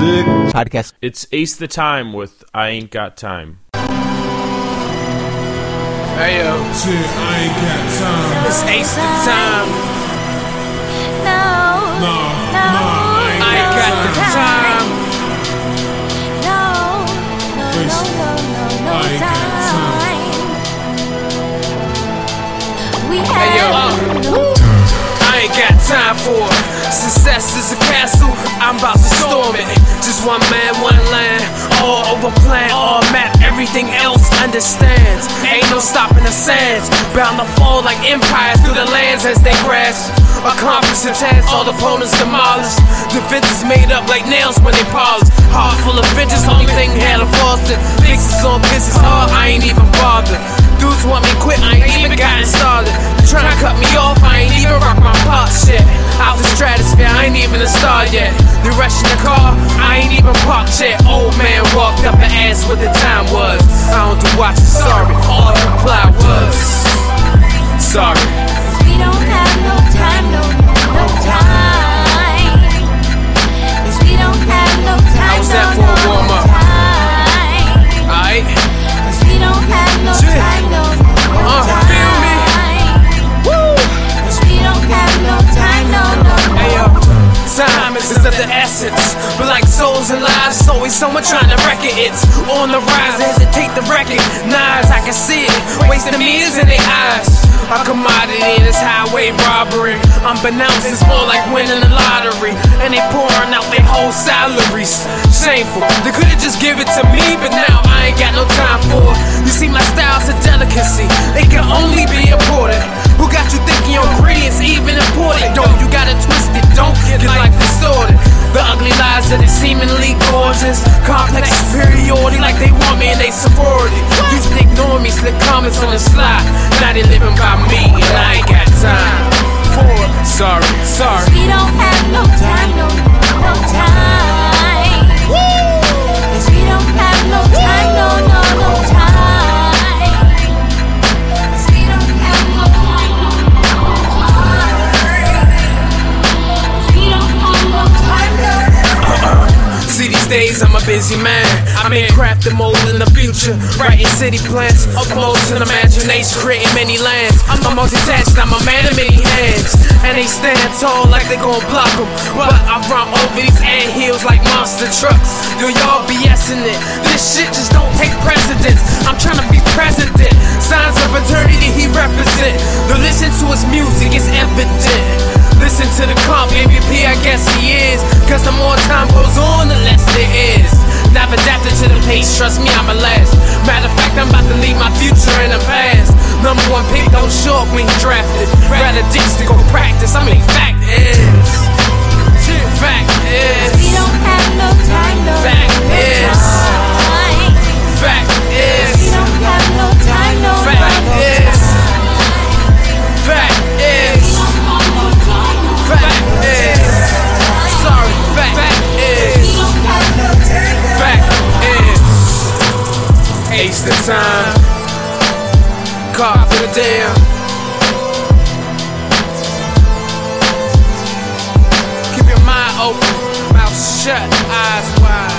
music. Podcast. It's Ace the Time with I Ain't Got Time. Hey yo, Shit, I ain't got time. it's Ace the time. No, No, no, no, I ain't got the time. No, no, no, it. no, no, no I ain't got time. We Hey, yo, ain't got time for it. Success is a castle, I'm about to storm it. Just one man, one land, all over plan, all map, everything else understands. Ain't no stopping the sands, bound to fall like empires through the lands as they grasp. Accomplish the task, all opponents demolished. Defenses made up like nails when they polish. Heart full of vengeance, only thing had a faucet. Fixes on kisses, hard, I ain't even bothered. Dudes want me quit, I ain't even a star yet. They rushing the car, I ain't even parked yet. Old man walked up and asked what the time was. I don't do watches, sorry. All I reply was sorry. Always someone trying to wreck it. It's on the rise, hesitate to recognize. I can see it, wasting years in their eyes. A commodity in this highway robbery. Unbeknownst, it's more like winning the lottery. And they pouring out their whole salaries. Shameful, they could've just give it to me, but now I ain't got no time for it. You see, my style's a delicacy, it can only be imported. Got you thinking your ingredients even important? Don't you gotta twist it, don't get like distorted. The ugly lies that is seemingly gorgeous. Complex superiority like they want me in they sorority. Used to ignore me, slip comments on the slide. Now they living by me and I ain't got time for. Sorry, sorry. These days I'm a busy man. I'm in crafting mold in the future, writing city plans, upmost in imagination, creating many lands. I'm a multitask, I'm a man of many hands, and they stand tall like they gon' block 'em. But I run over these ant hills like monster trucks. Yo, y'all BSing it. This shit just don't take precedence. I'm trying to be president. Signs of eternity he represent. To listen to his music is evident. Listen to the comp MVP, I guess he is. Cause the more time goes on, the less there is. Never adapted to the pace, trust me, I'm a last. Matter of fact, I'm about to leave my future in the past. Number one pick, don't show up when he drafted. Rather to go practice. I mean, fact is. Time. Caught for the damn. Keep your mind open, mouth shut, eyes wide.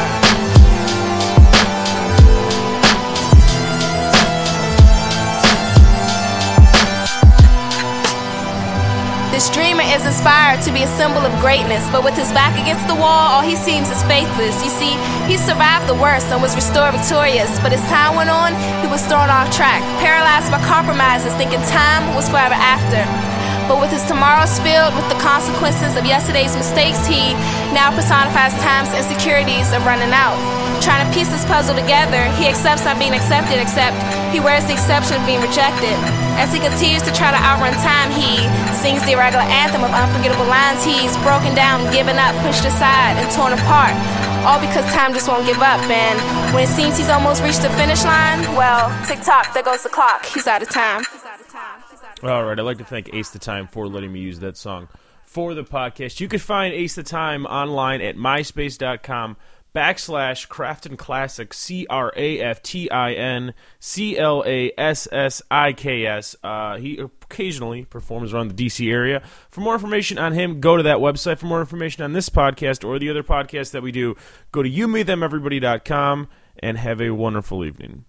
Inspired to be a symbol of greatness, but with his back against the wall, all he seems is faithless. You see, he survived the worst and was restored victorious, but as time went on, he was thrown off track, paralyzed by compromises, thinking time was forever after. But with his tomorrows filled with the consequences of yesterday's mistakes, he now personifies time's insecurities of running out. Trying to piece this puzzle together, he accepts not being accepted, except he wears the exception of being rejected. As he continues to try to outrun time, he sings the irregular anthem of unforgettable lines. He's broken down, given up, pushed aside, and torn apart. All because time just won't give up. And when it seems he's almost reached the finish line, well, tick tock, there goes the clock. He's out of time. All right, I'd like to thank Ace the Time for letting me use that song for the podcast. You can find Ace the Time online at myspace.com backslash Craftin Classiks, C R A F T I N C L A S S I K S. Uh, he occasionally performs around the DC area. For more information on him, go to that website. For more information on this podcast or the other podcasts that we do, go to youmethemeverybody.com and have a wonderful evening.